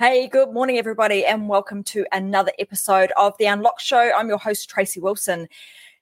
Hey, good morning, everybody, and welcome to another episode of The Unlock Show. I'm your host, Tracy Wilson.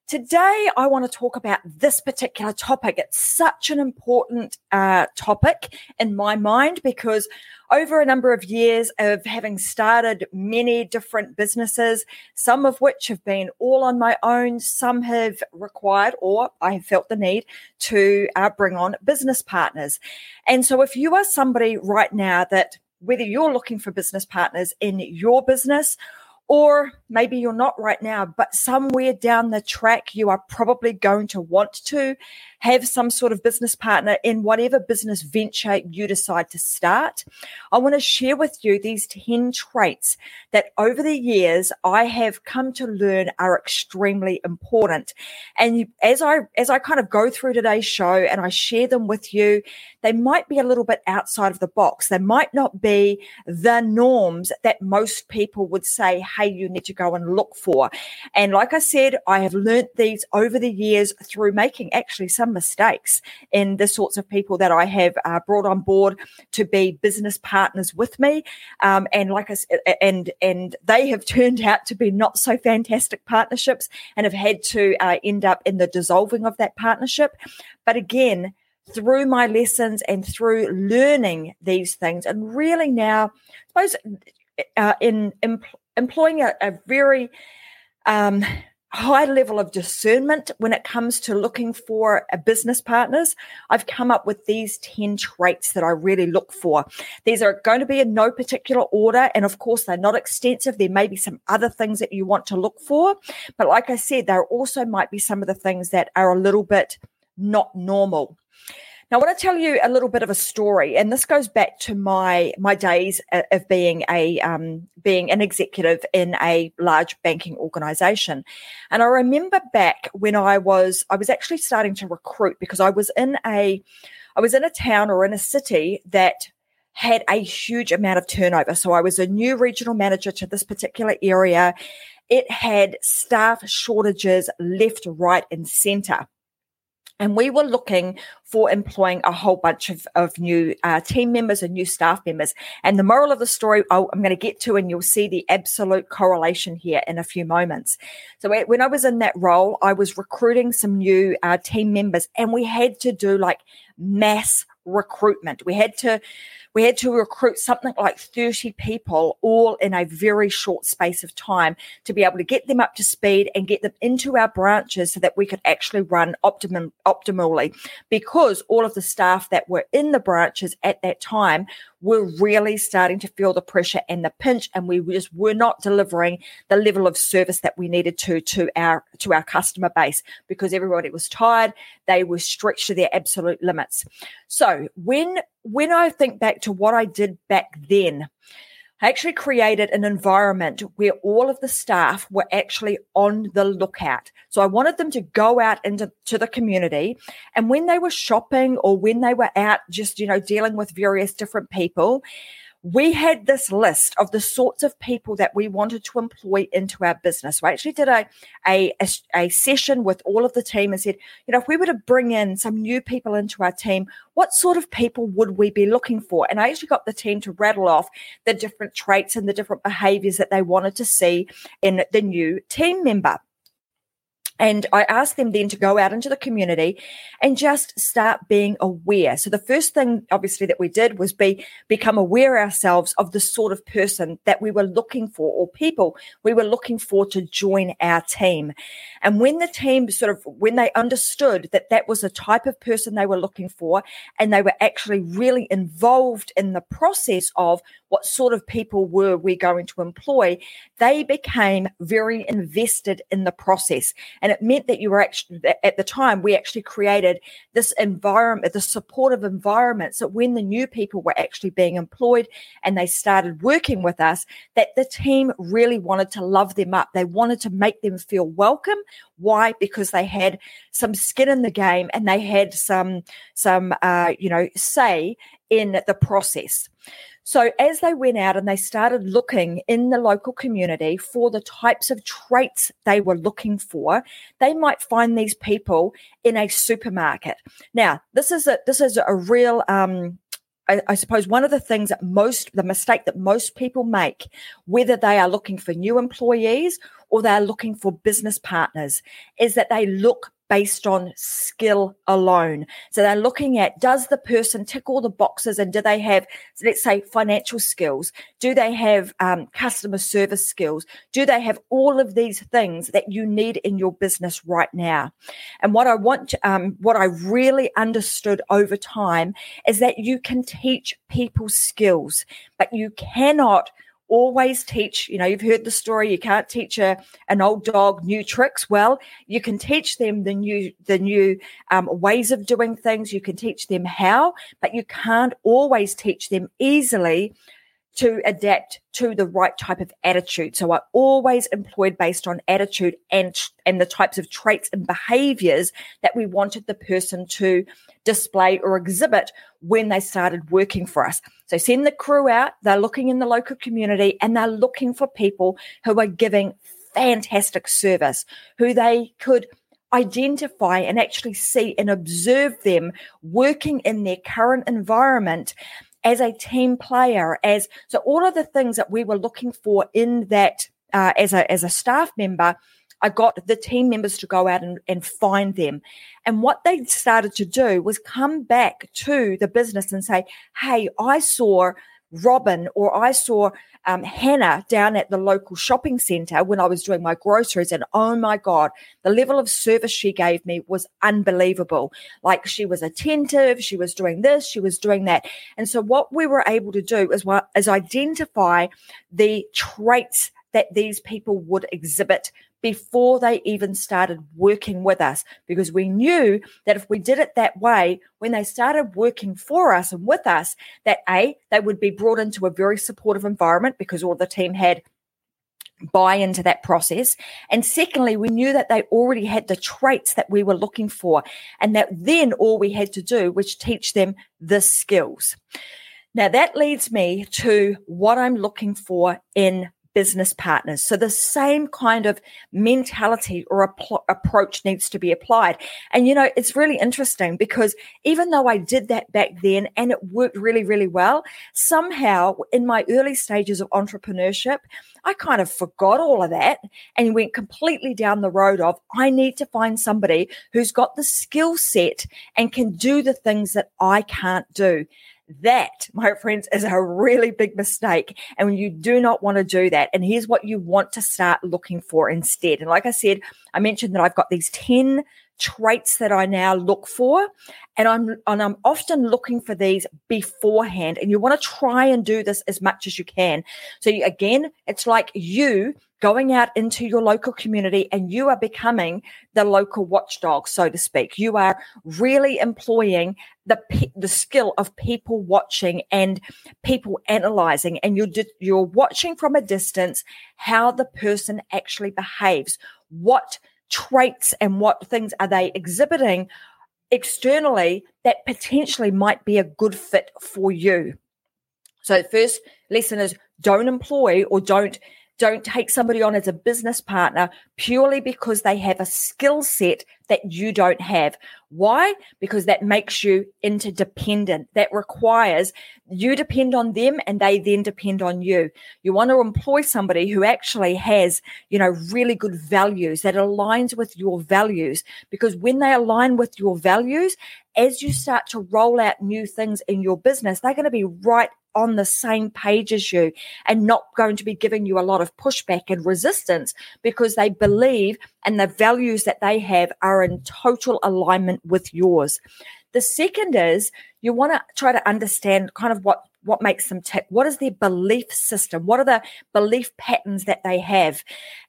Today, I want to talk about this particular topic. It's such an important uh, topic in my mind because over a number of years of having started many different businesses, some of which have been all on my own, some have required or I have felt the need to uh, bring on business partners. And so, if you are somebody right now that whether you're looking for business partners in your business or maybe you're not right now, but somewhere down the track, you are probably going to want to have some sort of business partner in whatever business venture you decide to start. I want to share with you these 10 traits that over the years I have come to learn are extremely important. And as I, as I kind of go through today's show and I share them with you, they might be a little bit outside of the box. They might not be the norms that most people would say, Hey, you need to go and look for. And like I said, I have learned these over the years through making actually some mistakes in the sorts of people that I have uh, brought on board to be business partners with me. Um, and like I said, and and they have turned out to be not so fantastic partnerships and have had to uh, end up in the dissolving of that partnership. But again, through my lessons and through learning these things, and really now, I suppose, uh, in, in employing a, a very um, high level of discernment when it comes to looking for a business partners i've come up with these 10 traits that i really look for. These are going to be in no particular order and of course they're not extensive. There may be some other things that you want to look for but like i said there also might be some of the things that are a little bit not normal now, I want to tell you a little bit of a story, and this goes back to my my days of being a um, being an executive in a large banking organization. And I remember back when I was I was actually starting to recruit because I was in a I was in a town or in a city that had a huge amount of turnover. So I was a new regional manager to this particular area. It had staff shortages left, right, and center. And we were looking for employing a whole bunch of, of new uh, team members and new staff members. And the moral of the story, oh, I'm going to get to, and you'll see the absolute correlation here in a few moments. So when I was in that role, I was recruiting some new uh, team members, and we had to do like mass recruitment. We had to we had to recruit something like 30 people all in a very short space of time to be able to get them up to speed and get them into our branches so that we could actually run optimum optimally. Because all of the staff that were in the branches at that time were really starting to feel the pressure and the pinch and we just were not delivering the level of service that we needed to to our to our customer base because everybody was tired. They were stretched to their absolute limits. So when when i think back to what i did back then I actually created an environment where all of the staff were actually on the lookout. So I wanted them to go out into to the community. And when they were shopping or when they were out just, you know, dealing with various different people, we had this list of the sorts of people that we wanted to employ into our business. We actually did a, a, a, a, session with all of the team and said, you know, if we were to bring in some new people into our team, what sort of people would we be looking for? And I actually got the team to rattle off the different traits and the different behaviors that they wanted to see in the new team member. And I asked them then to go out into the community and just start being aware. So the first thing obviously that we did was be become aware ourselves of the sort of person that we were looking for or people we were looking for to join our team. And when the team sort of when they understood that that was the type of person they were looking for and they were actually really involved in the process of what sort of people were we going to employ, they became very invested in the process. And it meant that you were actually, at the time, we actually created this environment, the supportive environment. So when the new people were actually being employed and they started working with us, that the team really wanted to love them up. They wanted to make them feel welcome. Why? Because they had some skin in the game and they had some, some, uh, you know, say in the process. So, as they went out and they started looking in the local community for the types of traits they were looking for, they might find these people in a supermarket. Now, this is a this is a real um, I, I, suppose one of the things that most, the mistake that most people make, whether they are looking for new employees or they're looking for business partners, is that they look based on skill alone. So they're looking at does the person tick all the boxes and do they have, let's say, financial skills? Do they have um, customer service skills? Do they have all of these things that you need in your business right now? And what I want, um, what I really understood over time is that you can teach people skills, but you cannot always teach you know you've heard the story you can't teach a, an old dog new tricks. Well you can teach them the new the new um, ways of doing things. You can teach them how but you can't always teach them easily to adapt to the right type of attitude. So I always employed based on attitude and and the types of traits and behaviors that we wanted the person to display or exhibit when they started working for us. So send the crew out, they're looking in the local community and they're looking for people who are giving fantastic service, who they could identify and actually see and observe them working in their current environment as a team player, as so all of the things that we were looking for in that uh, as a as a staff member. I got the team members to go out and, and find them. And what they started to do was come back to the business and say, Hey, I saw Robin or I saw um, Hannah down at the local shopping center when I was doing my groceries. And oh my God, the level of service she gave me was unbelievable. Like she was attentive, she was doing this, she was doing that. And so what we were able to do is, is identify the traits that these people would exhibit before they even started working with us. Because we knew that if we did it that way when they started working for us and with us that a they would be brought into a very supportive environment because all the team had buy into that process. And secondly we knew that they already had the traits that we were looking for and that then all we had to do was teach them the skills. Now that leads me to what I'm looking for in business partners. So the same kind of mentality or apl- approach needs to be applied. And, you know, it's really interesting because even though I did that back then and it worked really, really well, somehow in my early stages of entrepreneurship, I kind of forgot all of that and went completely down the road of I need to find somebody who's got the skill set and can do the things that I can't do. That, my friends, is a really big mistake. And you do not want to do that. And here's what you want to start looking for instead. And like I said, I mentioned that I've got these 10 traits that I now look for. And I'm and I'm often looking for these beforehand. And you want to try and do this as much as you can. So you, again, it's like you going out into your local community and you are becoming the local watchdog, so to speak. You are really employing the the skill of people watching and people analyzing, and you're you're watching from a distance how the person actually behaves, what traits and what things are they exhibiting externally that potentially might be a good fit for you. So, first lesson is don't employ or don't don't take somebody on as a business partner purely because they have a skill set that you don't have. Why? Because that makes you interdependent. That requires you depend on them and they then depend on you. You want to employ somebody who actually has, you know, really good values that aligns with your values because when they align with your values, as you start to roll out new things in your business, they're going to be right on the same page as you and not going to be giving you a lot of pushback and resistance because they believe and the values that they have are in total alignment with yours. The second is you want to try to understand kind of what what makes them tick? What is their belief system? What are the belief patterns that they have?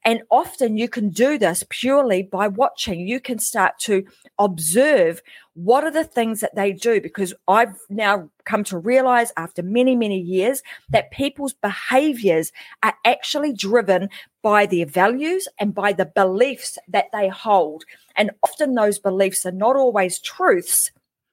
And often you can do this purely by watching. You can start to observe what are the things that they do because i've now come to realize after many many years that people's behaviors are actually driven by their values and by the beliefs that they hold. And often those beliefs are not always truths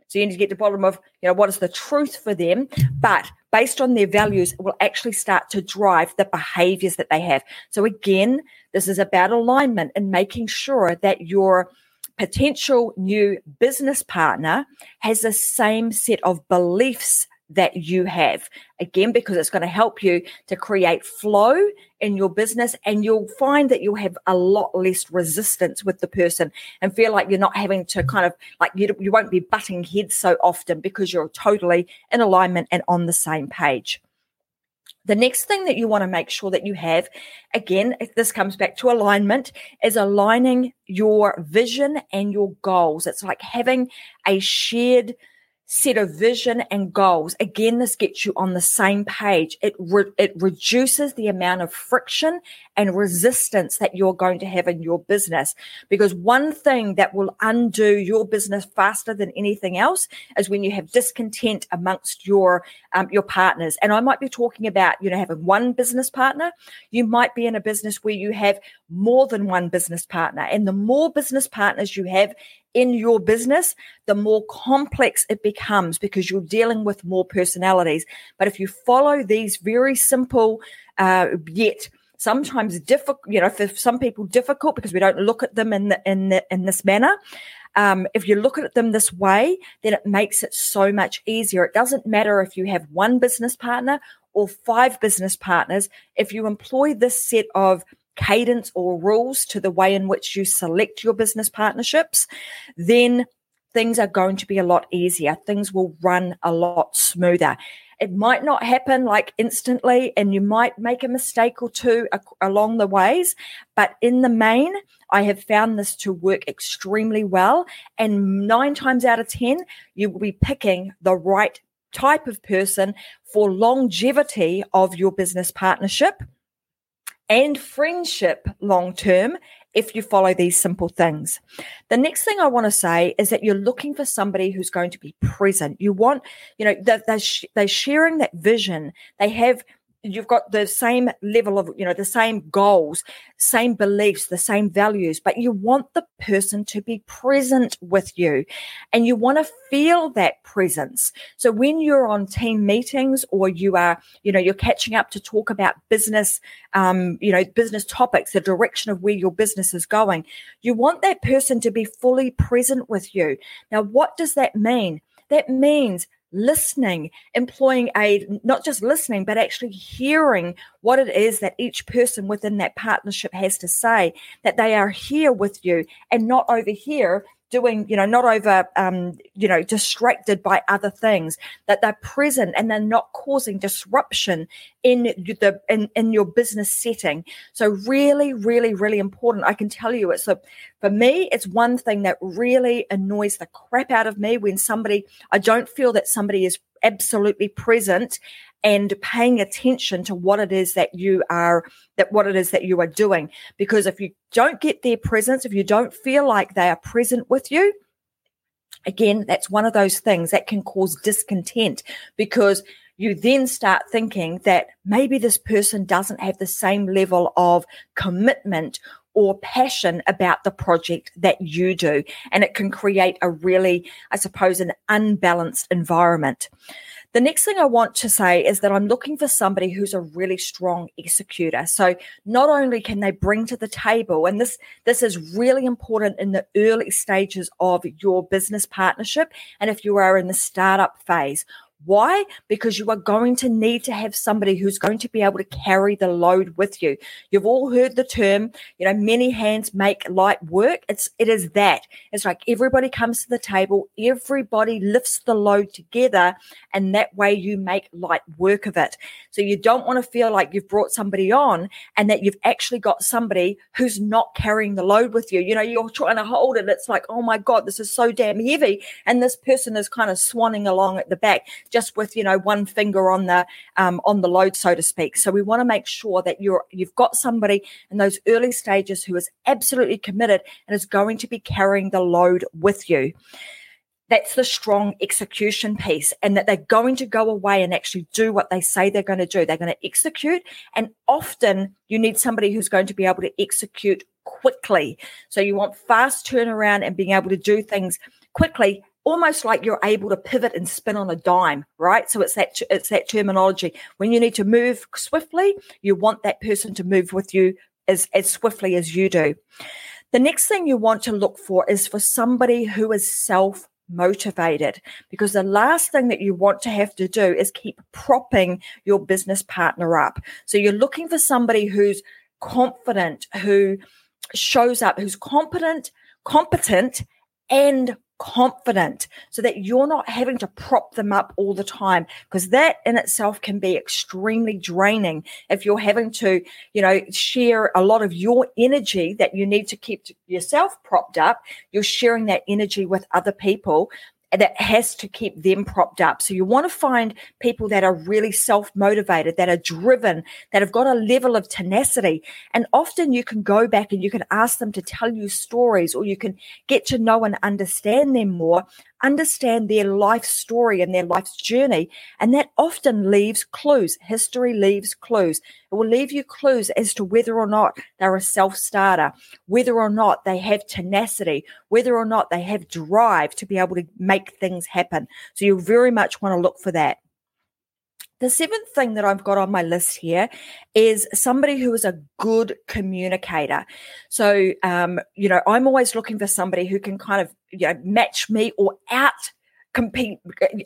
so you need to get to the bottom of, you know, what is the truth for them, but based on their values, it will actually start to drive the behaviors that they have. So again, this is about alignment and making sure that your potential new business partner has the same set of beliefs that you have. Again, because it's going to help you to create flow in your business and you'll find that you'll have a lot less resistance with the person and feel like you're not having to kind of like you, you won't be butting heads so often because you're totally in alignment and on the same page. The next thing that you want to make sure that you have, again, this comes back to alignment, is aligning your vision and your goals. It's like having a shared set of vision and goals. Again, this gets you on the same page. It re- it reduces the amount of friction and resistance that you're going to have in your business. Because one thing that will undo your business faster than anything else is when you have discontent amongst your um, your partners. And I might be talking about you know having one business partner. You might be in a business where you have more than one business partner, and the more business partners you have in your business, the more complex it becomes because you're dealing with more personalities. But if you follow these very simple, uh, yet sometimes difficult, you know, for some people difficult because we don't look at them in the, in the, in this manner. Um, if you look at them this way, then it makes it so much easier. It doesn't matter if you have one business partner or five business partners. If you employ this set of cadence or rules to the way in which you select your business partnerships, then things are going to be a lot easier. Things will run a lot smoother. It might not happen like instantly, and you might make a mistake or two along the ways, but in the main, I have found this to work extremely well. And nine times out of 10, you will be picking the right type of person for longevity of your business partnership and friendship long term if you follow these simple things. The next thing I want to say is that you're looking for somebody who's going to be present. You want, you know, they're, they're, sh- they're sharing that vision. They have you've got the same level of you know the same goals same beliefs the same values but you want the person to be present with you and you want to feel that presence. So when you're on team meetings or you are you know you're catching up to talk about business um you know business topics the direction of where your business is going you want that person to be fully present with you. Now what does that mean? That means listening, employing a not just listening, but actually hearing what it is that each person within that partnership has to say, that they are here with you and not over here doing, you know, not over, um, you know, distracted by other things, that they're present and they're not causing disruption in the in, in your business setting. So really, really, really important. I can tell you it's a for me, it's one thing that really annoys the crap out of me when somebody I don't feel that somebody is absolutely present and paying attention to what it is that you are that what it is that you are doing. Because if you don't get their presence if you don't feel like they are present with you again that's one of those things that can cause discontent because you then start thinking that maybe this person doesn't have the same level of commitment or passion about the project that you do. And it can create a really, I suppose, an unbalanced environment. The next thing I want to say is that I'm looking for somebody who's a really strong executor. So not only can they bring to the table, and this this is really important in the early stages of your business partnership, and if you are in the startup phase, why? Because you are going to need to have somebody who's going to be able to carry the load with you. You've all heard the term, you know, many hands make light work. It's it is that. It's like everybody comes to the table, everybody lifts the load together, and that way you make light work of it. So you don't want to feel like you've brought somebody on and that you've actually got somebody who's not carrying the load with you. You know, you're trying to hold it. It's like, oh my God, this is so damn heavy. And this person is kind of swanning along at the back just with you know one finger on the um, on the load, so to speak. So we want to make sure that you're you've got somebody in those early stages who is absolutely committed and is going to be carrying the load with you. That's the strong execution piece and that they're going to go away and actually do what they say they're going to do. They're going to execute and often you need somebody who's going to be able to execute quickly. So you want fast turnaround and being able to do things quickly almost like you're able to pivot and spin on a dime, right? So it's that it's that terminology. When you need to move swiftly, you want that person to move with you as as swiftly as you do. The next thing you want to look for is for somebody who is self motivated because the last thing that you want to have to do is keep propping your business partner up. So you're looking for somebody who's confident, who shows up, who's competent, competent and confident so that you're not having to prop them up all the time because that in itself can be extremely draining if you're having to you know share a lot of your energy that you need to keep yourself propped up. You're sharing that energy with other people that has to keep them propped up. So you want to find people that are really self motivated, that are driven, that have got a level of tenacity. And often you can go back and you can ask them to tell you stories or you can get to know and understand them more understand their life story and their life's journey. And that often leaves clues. History leaves clues. It will leave you clues as to whether or not they're a self starter, whether or not they have tenacity, whether or not they have drive to be able to make things happen. So you very much want to look for that. The seventh thing that I've got on my list here is somebody who is a good communicator. So, um, you know, I'm always looking for somebody who can kind of, you know, match me or out compete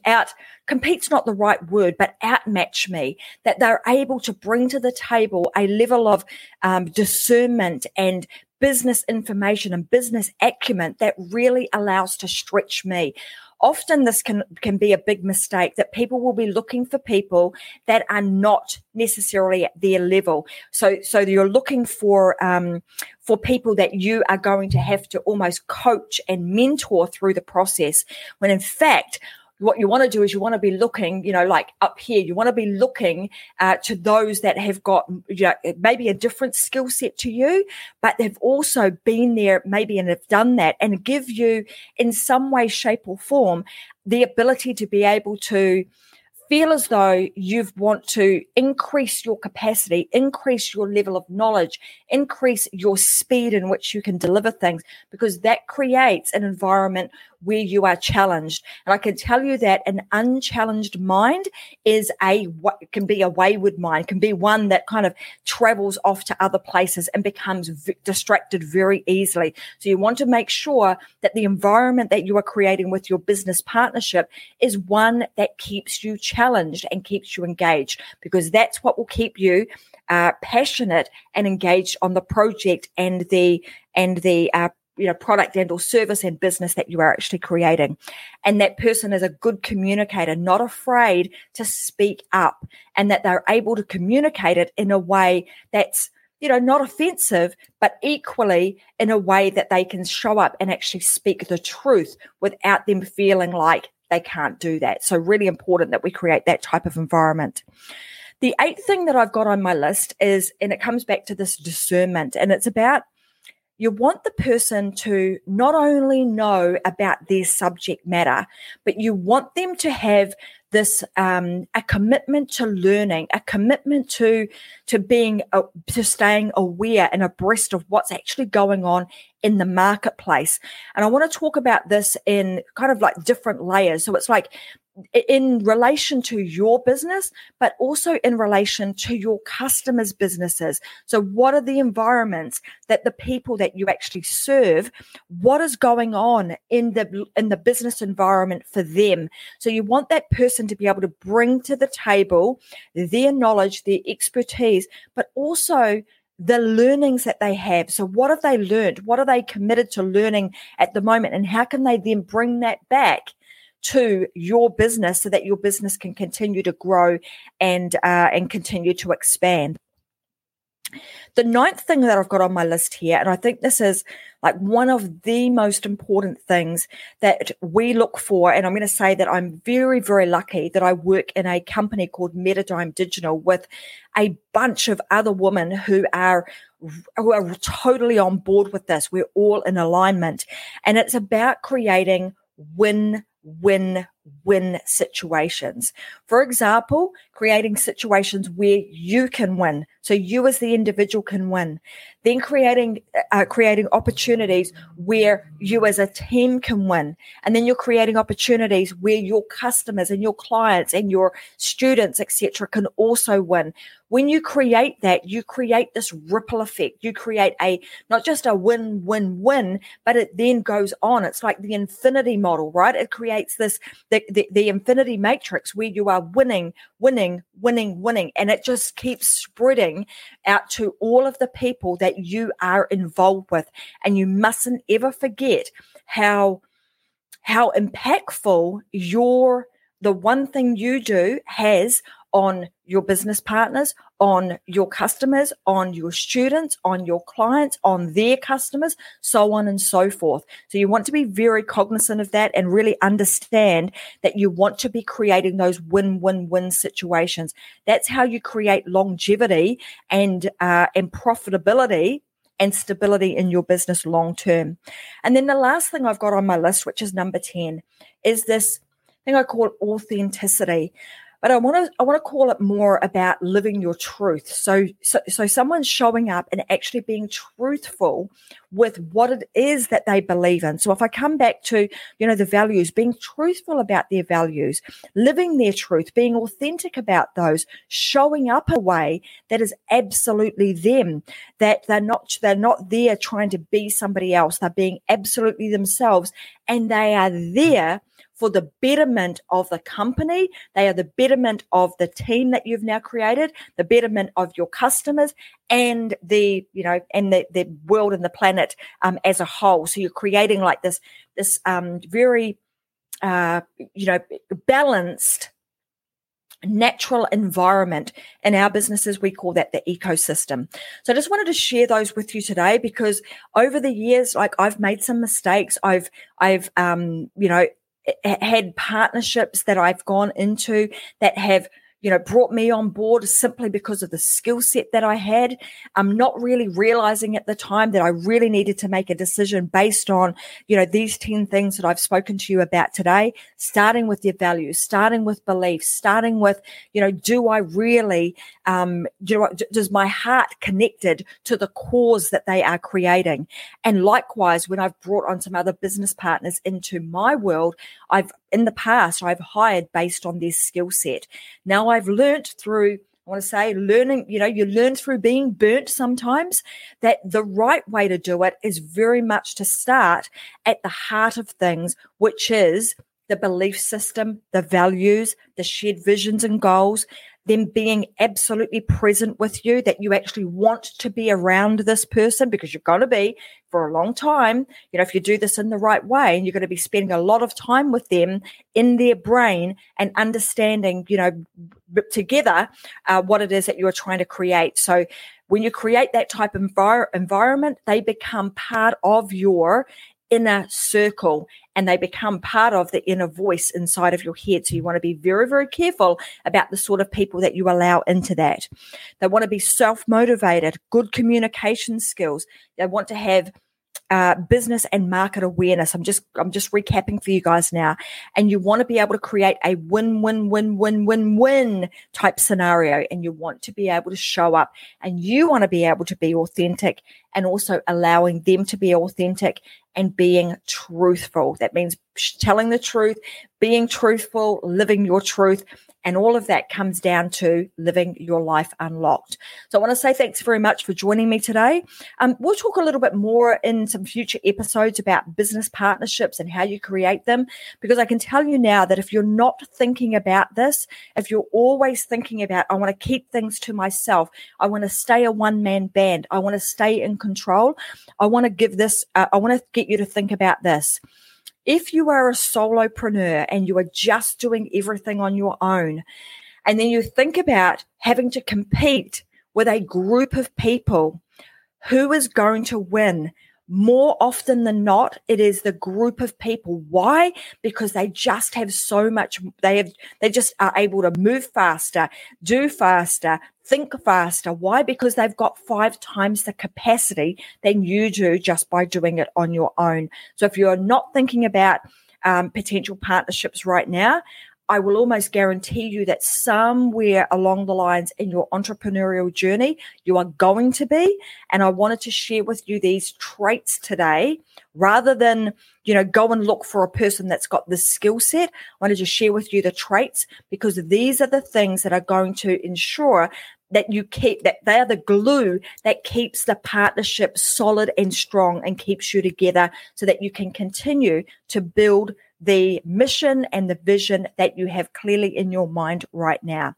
out compete's not the right word but outmatch me that they're able to bring to the table a level of um, discernment and business information and business acumen that really allows to stretch me often this can can be a big mistake that people will be looking for people that are not necessarily at their level. So so you're looking for um, for people that you are going to have to almost coach and mentor through the process when in fact what you want to do is you want to be looking, you know, like up here, you want to be looking uh, to those that have got you know, maybe a different skill set to you, but they've also been there maybe and have done that and give you in some way, shape, or form the ability to be able to feel as though you want to increase your capacity, increase your level of knowledge, increase your speed in which you can deliver things, because that creates an environment where you are challenged. And I can tell you that an unchallenged mind is a can be a wayward mind, can be one that kind of travels off to other places and becomes v- distracted very easily. So you want to make sure that the environment that you are creating with your business partnership is one that keeps you challenged and keeps you engaged because that's what will keep you uh, passionate and engaged on the project and the and the uh, you know product and or service and business that you are actually creating. And that person is a good communicator not afraid to speak up and that they're able to communicate it in a way that's you know not offensive but equally in a way that they can show up and actually speak the truth without them feeling like they can't do that. So really important that we create that type of environment. The eighth thing that I've got on my list is, and it comes back to this discernment, and it's about you want the person to not only know about their subject matter, but you want them to have this um, a commitment to learning, a commitment to to being uh, to staying aware and abreast of what's actually going on in the marketplace. And I want to talk about this in kind of like different layers. So it's like in relation to your business, but also in relation to your customers' businesses. So, what are the environments that the people that you actually serve? What is going on in the in the business environment for them? So, you want that person to be able to bring to the table their knowledge, their expertise, but also the learnings that they have. So, what have they learned? What are they committed to learning at the moment? And how can they then bring that back to your business so that your business can continue to grow and uh, and continue to expand. The ninth thing that I've got on my list here, and I think this is like one of the most important things that we look for. And I'm going to say that I'm very, very lucky that I work in a company called Metadime Digital with a bunch of other women who are who are totally on board with this. We're all in alignment, and it's about creating win win win situations. For example, creating situations where you can win so you as the individual can win. Then creating uh, creating opportunities where you as a team can win. And then you're creating opportunities where your customers and your clients and your students etc can also win when you create that, you create this ripple effect. You create a not just a win, win, win, but it then goes on. It's like the infinity model, right? It creates this the, the, the infinity matrix where you are winning, winning, winning, winning, and it just keeps spreading out to all of the people that you are involved with. And you mustn't ever forget how how impactful your the one thing you do has on your business partners, on your customers, on your students, on your clients, on their customers, so on and so forth. So you want to be very cognizant of that and really understand that you want to be creating those win-win-win situations. That's how you create longevity and uh, and profitability and stability in your business long term. And then the last thing I've got on my list, which is number 10, is this thing I call authenticity but I want to I want to call it more about living your truth. So so so someone's showing up and actually being truthful with what it is that they believe in. So if I come back to, you know, the values, being truthful about their values, living their truth, being authentic about those, showing up a way that is absolutely them, that they're not they're not there trying to be somebody else. They're being absolutely themselves and they are there for the betterment of the company. They are the betterment of the team that you've now created, the betterment of your customers and the, you know, and the, the world and the planet um, as a whole. So you're creating like this, this um, very, uh, you know, balanced natural environment in our businesses we call that the ecosystem so i just wanted to share those with you today because over the years like i've made some mistakes i've i've um you know had partnerships that I've gone into that have you know, brought me on board simply because of the skill set that I had. I'm not really realizing at the time that I really needed to make a decision based on, you know, these 10 things that I've spoken to you about today, starting with your values, starting with beliefs, starting with, you know, do I really, um, do does my heart connected to the cause that they are creating? And likewise, when I've brought on some other business partners into my world, I've in the past I've hired based on their skill set. Now I've learnt through I want to say learning, you know, you learn through being burnt sometimes that the right way to do it is very much to start at the heart of things, which is the belief system, the values, the shared visions and goals, them being absolutely present with you, that you actually want to be around this person because you're going to be for a long time. You know, if you do this in the right way and you're going to be spending a lot of time with them in their brain and understanding, you know, together uh, what it is that you're trying to create. So when you create that type of envir- environment, they become part of your inner circle and they become part of the inner voice inside of your head. So you want to be very, very careful about the sort of people that you allow into that. They want to be self motivated, good communication skills. They want to have uh, business and market awareness. I'm just I'm just recapping for you guys now, and you want to be able to create a win win win win win win type scenario, and you want to be able to show up, and you want to be able to be authentic, and also allowing them to be authentic and being truthful. That means telling the truth, being truthful, living your truth, and all of that comes down to living your life unlocked. So I want to say thanks very much for joining me today. Um, we'll talk a little bit more in some future episodes about business partnerships and how you create them, because I can tell you now that if you're not thinking about this, if you're always thinking about, I want to keep things to myself, I want to stay a one man band, I want to stay in control, I want to give this, uh, I want to get you to think about this if you are a solopreneur and you are just doing everything on your own, and then you think about having to compete with a group of people, who is going to win? More often than not, it is the group of people. Why? Because they just have so much, they have, they just are able to move faster, do faster, think faster. Why? Because they've got five times the capacity than you do just by doing it on your own. So if you're not thinking about um, potential partnerships right now, I will almost guarantee you that somewhere along the lines in your entrepreneurial journey, you are going to be. And I wanted to share with you these traits today rather than you know go and look for a person that's got this skill set i wanted to share with you the traits because these are the things that are going to ensure that you keep that they are the glue that keeps the partnership solid and strong and keeps you together so that you can continue to build the mission and the vision that you have clearly in your mind right now.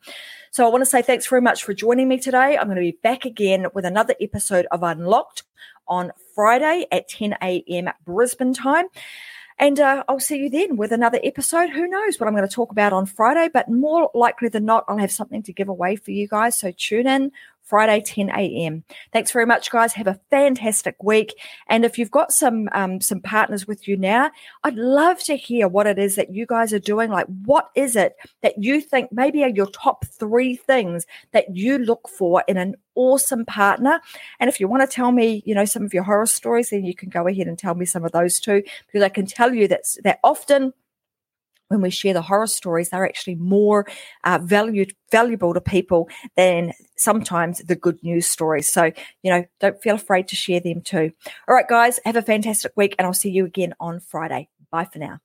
So I want to say thanks very much for joining me today. I'm going to be back again with another episode of Unlocked on Friday at 10 a.m. Brisbane time. And uh, I'll see you then with another episode. Who knows what I'm going to talk about on Friday, but more likely than not, I'll have something to give away for you guys. So tune in Friday, 10 a.m. Thanks very much, guys. Have a fantastic week. And if you've got some um, some partners with you now, I'd love to hear what it is that you guys are doing. Like, what is it that you think maybe are your top three things that you look for in an awesome partner? And if you want to tell me, you know, some of your horror stories, then you can go ahead and tell me some of those too, because I can tell you that that often when we share the horror stories, they're actually more uh, valued, valuable to people than sometimes the good news stories. So, you know, don't feel afraid to share them too. All right, guys, have a fantastic week, and I'll see you again on Friday. Bye for now.